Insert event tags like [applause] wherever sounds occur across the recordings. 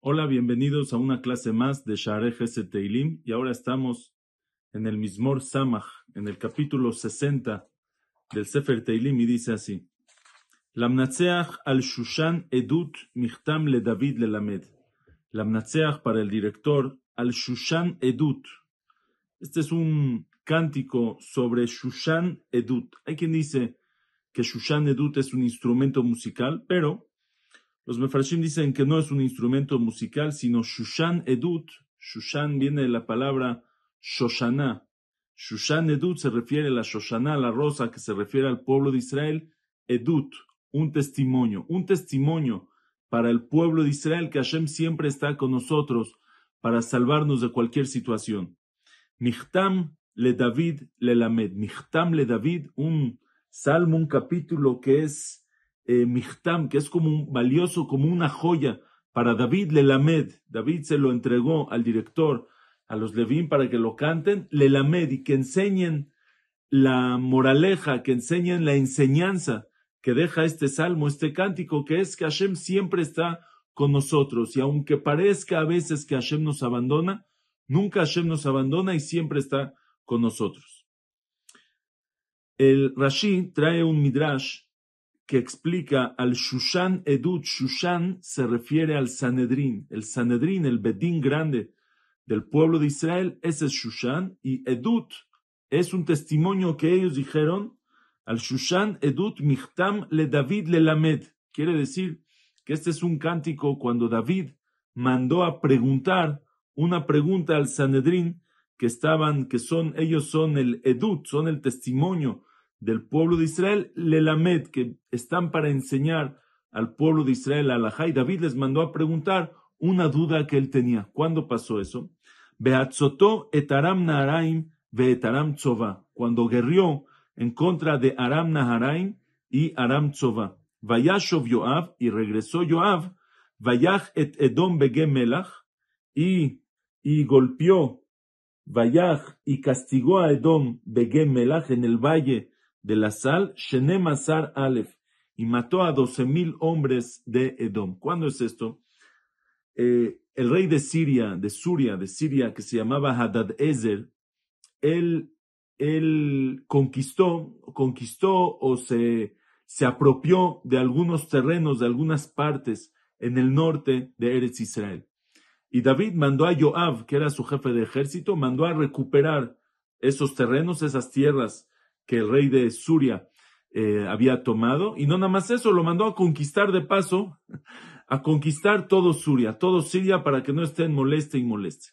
Hola, bienvenidos a una clase más de Shareh Teilim y ahora estamos en el Mismor Samach, en el capítulo 60 del Sefer Teilim y dice así: Lamnatseach al Shushan Edut Michtam le David le Lamed. Lamnatseach para el director al Shushan Edut. Este es un cántico sobre Shushan Edut. Hay quien dice que Shushan Edut es un instrumento musical, pero los Mefarshim dicen que no es un instrumento musical, sino Shushan Edut. Shushan viene de la palabra Shoshana. Shushan Edut se refiere a la Shoshana, la rosa, que se refiere al pueblo de Israel. Edut, un testimonio, un testimonio para el pueblo de Israel que Hashem siempre está con nosotros para salvarnos de cualquier situación. Michtam le David le Lamed. Michtam le David, un salmo, un capítulo que es eh, que es como un valioso, como una joya para David Lelamed. David se lo entregó al director, a los Levim, para que lo canten, Lelamed, y que enseñen la moraleja, que enseñen la enseñanza que deja este salmo, este cántico, que es que Hashem siempre está con nosotros. Y aunque parezca a veces que Hashem nos abandona, nunca Hashem nos abandona y siempre está con nosotros. El Rashi trae un midrash que explica al Shushan Edut. Shushan se refiere al Sanedrín. El Sanedrín, el Bedín grande del pueblo de Israel, ese es Shushan. Y Edut es un testimonio que ellos dijeron al Shushan Edut Michtam le David le Lamed. Quiere decir que este es un cántico cuando David mandó a preguntar una pregunta al Sanedrín que estaban, que son, ellos son el Edut, son el testimonio del pueblo de Israel, Lelamed, que están para enseñar al pueblo de Israel a y David les mandó a preguntar una duda que él tenía. ¿Cuándo pasó eso? Beatzotó etaram naharaim veetaram tzova. Cuando guerrió en contra de Aram Naharaim y Aram Tzova. Vayashov Yoav, y regresó Yoav, Vayach et Edom Begemelach, y, y golpeó Y castigó a Edom Begemelach en el valle de la sal, Shenem Asar Aleph, y mató a doce mil hombres de Edom. ¿Cuándo es esto? Eh, el rey de Siria, de Suria, de Siria, que se llamaba Hadad Ezer, él, él conquistó, conquistó o se, se apropió de algunos terrenos, de algunas partes en el norte de Eretz Israel. Y David mandó a Joab, que era su jefe de ejército, mandó a recuperar esos terrenos, esas tierras que el rey de Suria eh, había tomado, y no nada más eso, lo mandó a conquistar de paso, a conquistar todo Suria, todo Siria para que no estén moleste y moleste.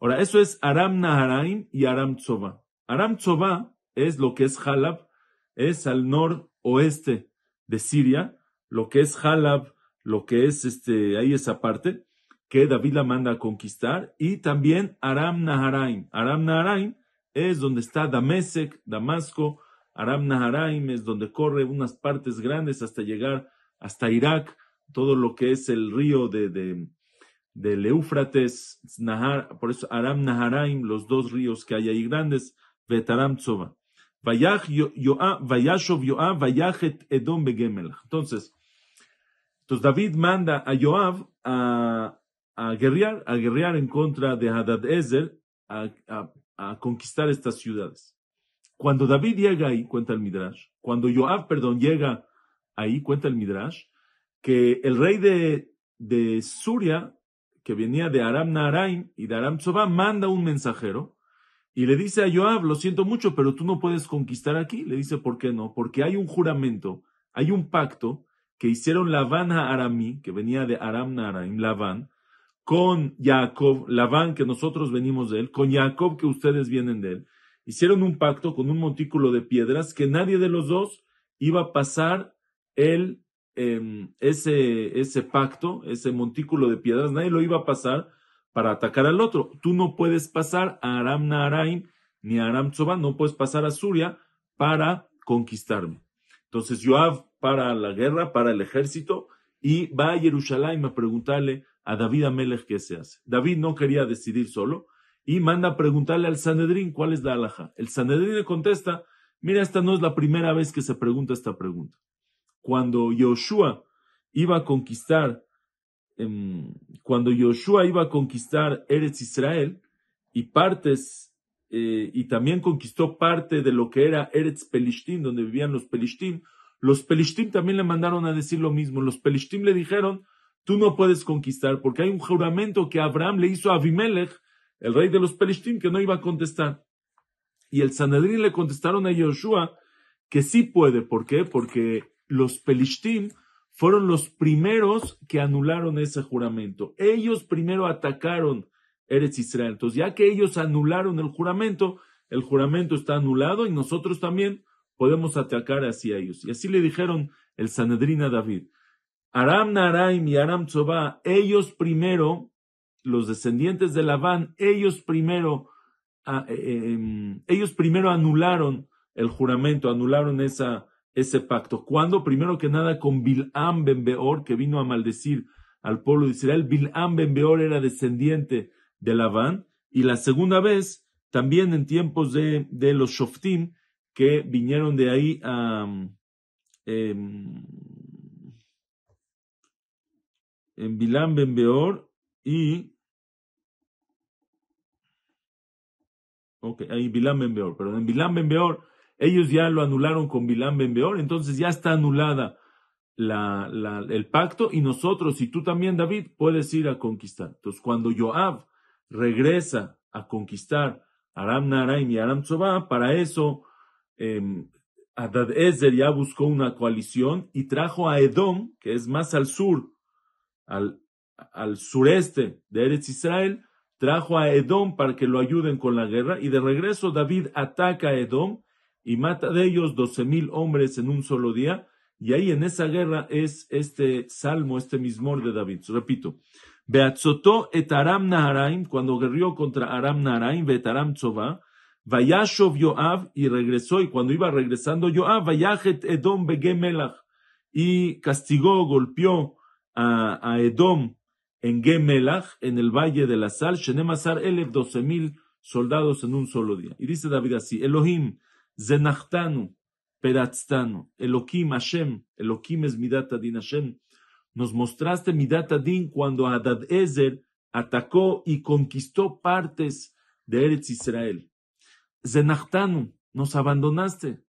Ahora, eso es Aram Naharaim y Aram Tzoba. Aram Tzoba es lo que es Halab, es al noroeste de Siria, lo que es Halab, lo que es este, ahí esa parte, que David la manda a conquistar, y también Aram Naharaim. Aram Naharaim es donde está Damesek, Damasco, Aram Naharaim, es donde corre unas partes grandes hasta llegar hasta Irak, todo lo que es el río de, de, del Éufrates, Nahar, por eso Aram Naharaim, los dos ríos que hay ahí grandes, Vetaram Tzova. Vayashov Yoav, Vayachet Edom Begemelach. Entonces, entonces David manda a Joab a, a guerrear, a guerrear en contra de Hadad Ezer, a, a a conquistar estas ciudades. Cuando David llega ahí, cuenta el Midrash, cuando Joab, perdón, llega ahí, cuenta el Midrash, que el rey de, de Suria, que venía de Aram Naharaim y de Aram Tzoba, manda un mensajero y le dice a Joab, lo siento mucho, pero tú no puedes conquistar aquí. Le dice, ¿por qué no? Porque hay un juramento, hay un pacto que hicieron Labán a Aramí, que venía de Aram Naharaim, Labán, con Jacob, Labán, que nosotros venimos de él, con Jacob, que ustedes vienen de él. Hicieron un pacto con un montículo de piedras que nadie de los dos iba a pasar el, em, ese, ese pacto, ese montículo de piedras, nadie lo iba a pasar para atacar al otro. Tú no puedes pasar a Aram Naharaim ni a Aram Tzoba, no puedes pasar a Suria para conquistarme. Entonces Joab para la guerra, para el ejército, y va a Jerusalén a preguntarle a David Amelech qué se hace. David no quería decidir solo y manda a preguntarle al Sanedrín cuál es la alhaja. El Sanedrín le contesta Mira, esta no es la primera vez que se pregunta esta pregunta. Cuando Yoshua iba a conquistar, em, cuando Yoshua iba a conquistar Eretz Israel y partes, eh, y también conquistó parte de lo que era Eretz Pelishtim, donde vivían los Pelishtim, los Pelishtim también le mandaron a decir lo mismo. Los Pelishtim le dijeron, tú no puedes conquistar, porque hay un juramento que Abraham le hizo a Abimelech, el rey de los Pelishtim, que no iba a contestar. Y el Sanedrín le contestaron a Yoshua que sí puede. ¿Por qué? Porque los Pelishtim fueron los primeros que anularon ese juramento. Ellos primero atacaron Eretz Israel. Entonces, ya que ellos anularon el juramento, el juramento está anulado y nosotros también podemos atacar hacia ellos. Y así le dijeron el Sanedrín a David. Aram Naraim y Aram Tzobá, ellos primero, los descendientes de Labán, ellos primero, ah, eh, eh, em, ellos primero anularon el juramento, anularon ese pacto. ¿Cuándo? Primero que nada con Bil'am ben Beor, que vino a maldecir al pueblo de Israel. Bil'am ben Beor era descendiente de Labán. Y la segunda vez, también en tiempos de, de los Shoftim, que vinieron de ahí a... Em, en Bilán Ben Beor y. Ok, ahí Bilán Ben Beor, perdón, en Bilán Ben Beor, ellos ya lo anularon con Bilán Ben Beor, entonces ya está anulada la, el pacto y nosotros, y tú también, David, puedes ir a conquistar. Entonces, cuando Joab regresa a conquistar Aram Naraim y Aram Tzobá, para eso eh, Adad Ezer ya buscó una coalición y trajo a Edom, que es más al sur, al, al sureste de Eretz Israel, trajo a Edom para que lo ayuden con la guerra y de regreso David ataca a Edom y mata de ellos doce mil hombres en un solo día y ahí en esa guerra es este salmo, este mismor de David. Repito, Beatzotó et Aram Naharaim, cuando guerrió contra Aram Naharaim, Betaram Tzová, Vayashov Yoav y regresó, y cuando iba regresando Yoav, Vayajet Edom Begemelach, y castigó, golpeó a, Edom en Gemelach, en el valle de la sal, Shenemasar Elef, doce mil soldados en un solo día. Y dice David así, Elohim, Zenachtanu, Peratztanu, Elohim, Hashem, Elohim es Midat Adin Hashem, nos mostraste Midat Adin cuando Adad Ezer atacó y conquistó partes de Eretz Israel. Zenachtanu, nos abandonaste.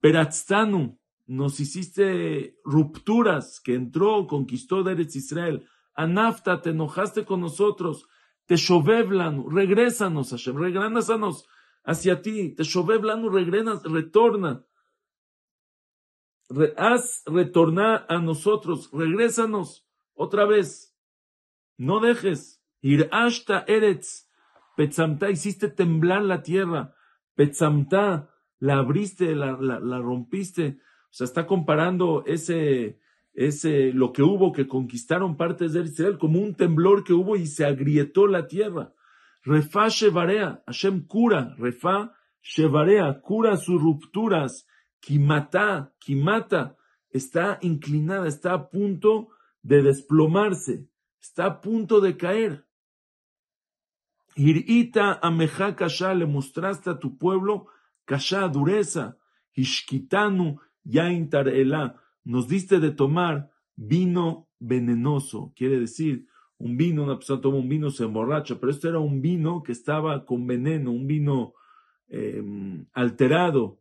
Peratztanu, nos hiciste rupturas, que entró, conquistó Eretz Israel. Anafta, te enojaste con nosotros. Te shoveblanu, regrésanos, Hashem, regrésanos hacia ti. Te shoveblanu, regrenas, retorna. haz retornar a nosotros, regrésanos otra vez. No dejes. Ir hasta Eretz. Petzamta, hiciste temblar la tierra. Petzamta, la abriste, la, la, rompiste. O sea, está comparando ese, ese, lo que hubo que conquistaron partes de Israel como un temblor que hubo y se agrietó la tierra. Refa Shevarea, Hashem cura, Refa Shevarea, cura sus rupturas. Kimata, Kimata, está inclinada, está a punto de desplomarse, está a punto de caer. Hirita ameja kasha, le mostraste a tu pueblo kasha, dureza. Hishkitanu yain tarela, nos diste de tomar vino venenoso. Quiere decir, un vino, una persona toma un vino, se emborracha, pero esto era un vino que estaba con veneno, un vino em, alterado,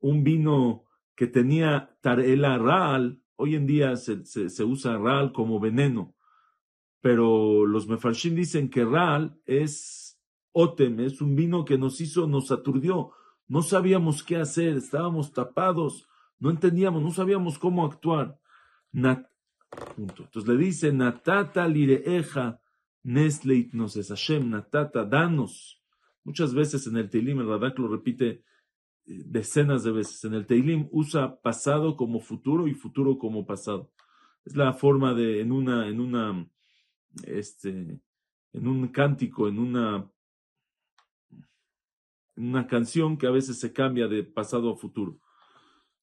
un vino que tenía tarela ral. Hoy en día se, se usa ral como veneno pero los mefarshim dicen que Ral es Otem, es un vino que nos hizo, nos aturdió, no sabíamos qué hacer, estábamos tapados, no entendíamos, no sabíamos cómo actuar. Entonces le dice, Natata lireeja nesleit nos es Hashem, Natata, danos. Muchas veces en el Teilim, el Radak lo repite eh, decenas de veces. En el Teilim usa pasado como futuro y futuro como pasado. Es la forma de, en una, en una este, en un cántico, en una, en una canción que a veces se cambia de pasado a futuro,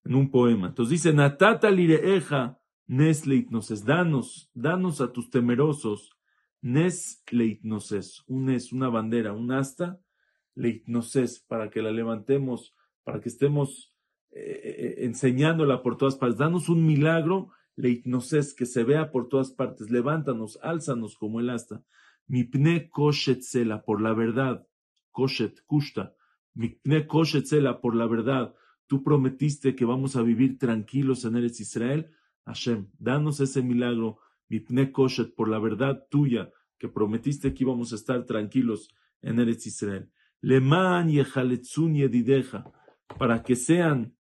en un poema. Entonces dice, Natata lireeja nes leitnoses, danos, danos a tus temerosos, un es una bandera, un asta, leitnoses, para que la levantemos para que estemos eh, eh, enseñándola por todas partes. Danos un milagro, leitnoses, que se vea por todas partes. Levántanos, álzanos como el asta. Mipne koshet sela, por la verdad. Koshet, kushta. Mipne koshet sela, por la verdad. Tú prometiste que vamos a vivir tranquilos en Eretz Israel. Hashem, danos ese milagro. Mipne koshet, por la verdad tuya, que prometiste que íbamos a estar tranquilos en Eretz Israel. Leman yechaletzun yedideja, para que sean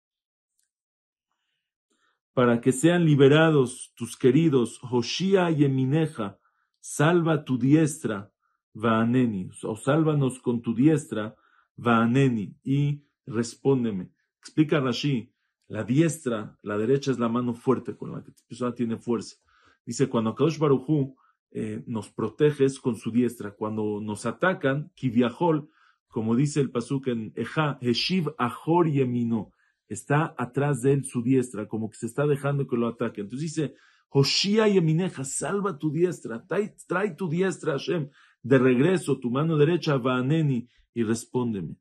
para que sean liberados tus queridos, Hoshia y Emineja, salva tu diestra, Vaaneni, o sálvanos con tu diestra, Vaaneni, y respóndeme. Explica Rashi, la diestra, la derecha es la mano fuerte con la que la persona tiene fuerza. Dice, cuando Kadosh Baruchu eh, nos protege es con su diestra. Cuando nos atacan, Kiviahol, como dice el pasuk en Eja, Heshiv Ahor Yemino, está atrás de él su diestra, como que se está dejando que lo ataque. Entonces dice, Hoshia Yemineja, salva tu diestra, trae, tu diestra, Hashem, de regreso, tu mano derecha, Vaaneni, y respóndeme.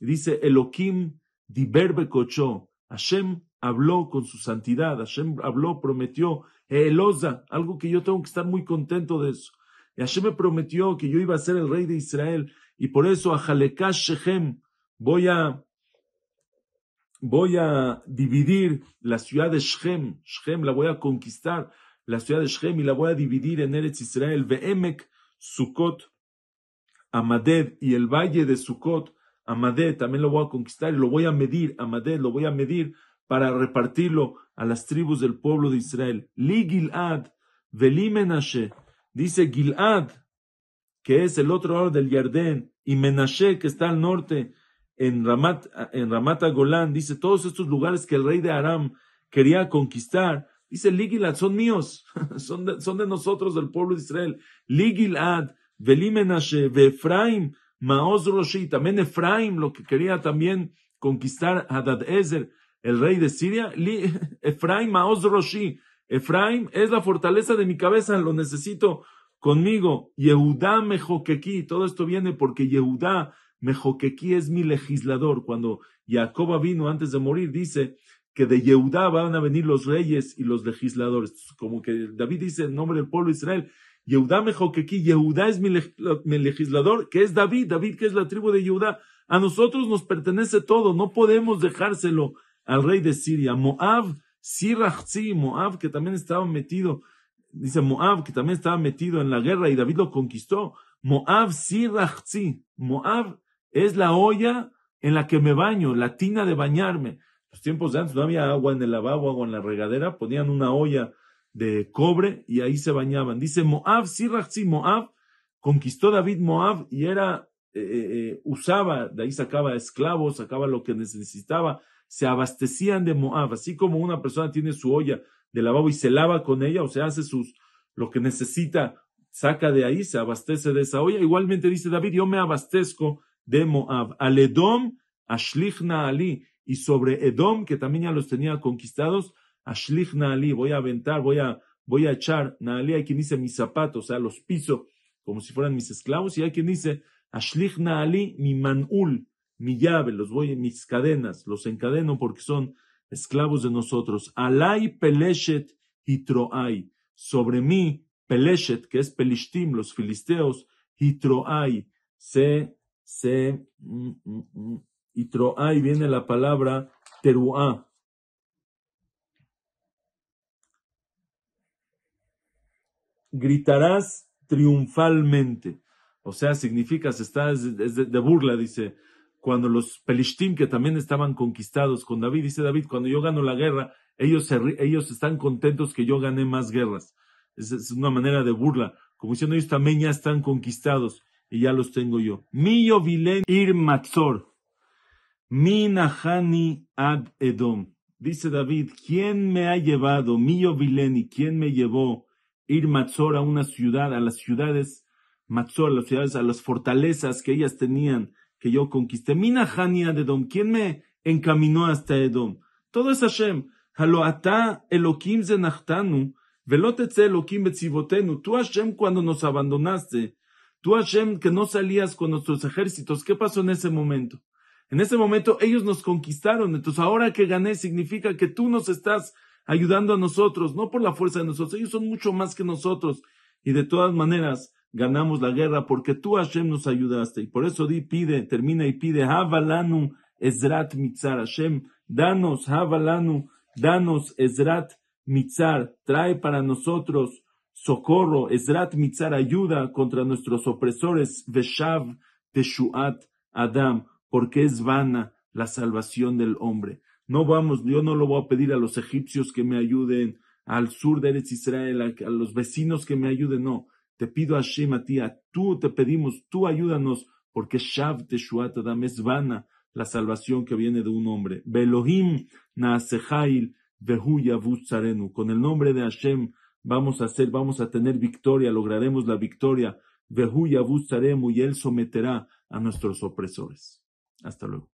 Y dice, Elohim diberbe kocho, Hashem habló con su santidad, Hashem habló, prometió, Eloza, algo que yo tengo que estar muy contento de eso. Y Hashem me prometió que yo iba a ser el rey de Israel, y por eso a Jalekash Shechem voy a voy a dividir la ciudad de Shem, Shem la voy a conquistar, la ciudad de Shem y la voy a dividir en Eretz Israel, Ve'emek, Sukkot, Amaded y el valle de Sukkot, Amaded también lo voy a conquistar y lo voy a medir, Amaded lo voy a medir para repartirlo a las tribus del pueblo de Israel. Li Gilad, Veli Menashe, dice Gilad, que es el otro lado del Yardén, y Menashe, que está al norte, en Ramat, en Ramata Golán, dice, todos estos lugares que el rey de Aram quería conquistar, dice, Ligilad, son míos, [laughs] son de, son de nosotros, del pueblo de Israel. Ligilad, Velimenashe, Efraim, Maoz Roshi, también Efraim, lo que quería también conquistar Hadad Ezer, el rey de Siria, [laughs] Efraim, Maoz Roshi, Efraim es la fortaleza de mi cabeza, lo necesito conmigo. Yehudá Mejoquequí, todo esto viene porque Yehudá Mejoquequí es mi legislador. Cuando Jacob vino antes de morir, dice que de Yehudá van a venir los reyes y los legisladores. Como que David dice en nombre del pueblo de Israel, Yehudá Mejoquequí, Yehudá es mi, legislador, que es David, David que es la tribu de Yehudá. A nosotros nos pertenece todo, no podemos dejárselo al rey de Siria. Moab, Sirachzi, Moab que también estaba metido, dice Moab que también estaba metido en la guerra y David lo conquistó. Moab, Sirachzi, Moab es la olla en la que me baño, la tina de bañarme. Los tiempos de antes no había agua en el lavabo, agua en la regadera, ponían una olla de cobre y ahí se bañaban. Dice Moab, sí, Moab, conquistó David Moab y era, eh, eh, eh, usaba, de ahí sacaba esclavos, sacaba lo que necesitaba, se abastecían de Moab, así como una persona tiene su olla de lavabo y se lava con ella, o sea, hace sus, lo que necesita, saca de ahí, se abastece de esa olla. Igualmente dice David, yo me abastezco de Moab. Al Edom, Ashlichna Ali, y sobre Edom, que también ya los tenía conquistados, Ashlichna Ali, voy a aventar, voy a, voy a echar, Naali, hay quien dice mis zapatos, sea, los piso como si fueran mis esclavos, y hay quien dice, Ashlichna Ali, mi manul, mi llave, los voy en mis cadenas, los encadeno porque son esclavos de nosotros. Alay Peleshet Hitroai, sobre mí, Peleshet, que es Pelishtim, los filisteos, Hitroai, se se mm, mm, mm, ahí viene la palabra teruá. Gritarás triunfalmente. O sea, significa, se está de, burla, dice, cuando los pelishtim que también estaban conquistados con David, dice David, cuando yo gano la guerra, ellos, ellos están contentos que yo gané más guerras. Es, es una manera de burla, como diciendo ellos también ya están conquistados y ya los tengo yo. Mi yovilen ir matzor. Ad edom. Dice David, ¿quién me ha llevado? Mi yovileni, ¿quién me llevó ir matzor a una ciudad, a las ciudades matzor, a las ciudades, a las fortalezas que ellas tenían, que yo conquisté? Mi nahani ad edom. ¿Quién me encaminó hasta Edom? Todo es Hashem. Halo ata Elohim zenachtanu, velotetze Elohim betzivotenu. Tú Hashem cuando nos abandonaste, Tú, Hashem, que no salías con nuestros ejércitos, ¿qué pasó en ese momento? En ese momento ellos nos conquistaron. Entonces ahora que gané significa que tú nos estás ayudando a nosotros, no por la fuerza de nosotros. Ellos son mucho más que nosotros. Y de todas maneras ganamos la guerra porque tú Hashem nos ayudaste. Y por eso di, pide, termina y pide, Havalanu Ezrat Mitzar. Hashem, danos, Havalanu, danos Ezrat Mitzar. Trae para nosotros socorro, Ezrat Mitzar, ayuda contra nuestros opresores, Veshav Teshuat Adam porque es vana la salvación del hombre. No vamos, yo no lo voy a pedir a los egipcios que me ayuden, al sur de Eretz Israel, a, los vecinos que me ayuden, no. Te pido a Shem, a ti, a tú te pedimos, tú ayúdanos, porque Shav Teshuat Adam es vana la salvación que viene de un hombre. Belohim Naasejail Vehu Sarenu. Con el nombre de Hashem vamos a hacer, vamos a tener victoria, lograremos la victoria. Vehu Saremu y él someterá a nuestros opresores. Hasta luego.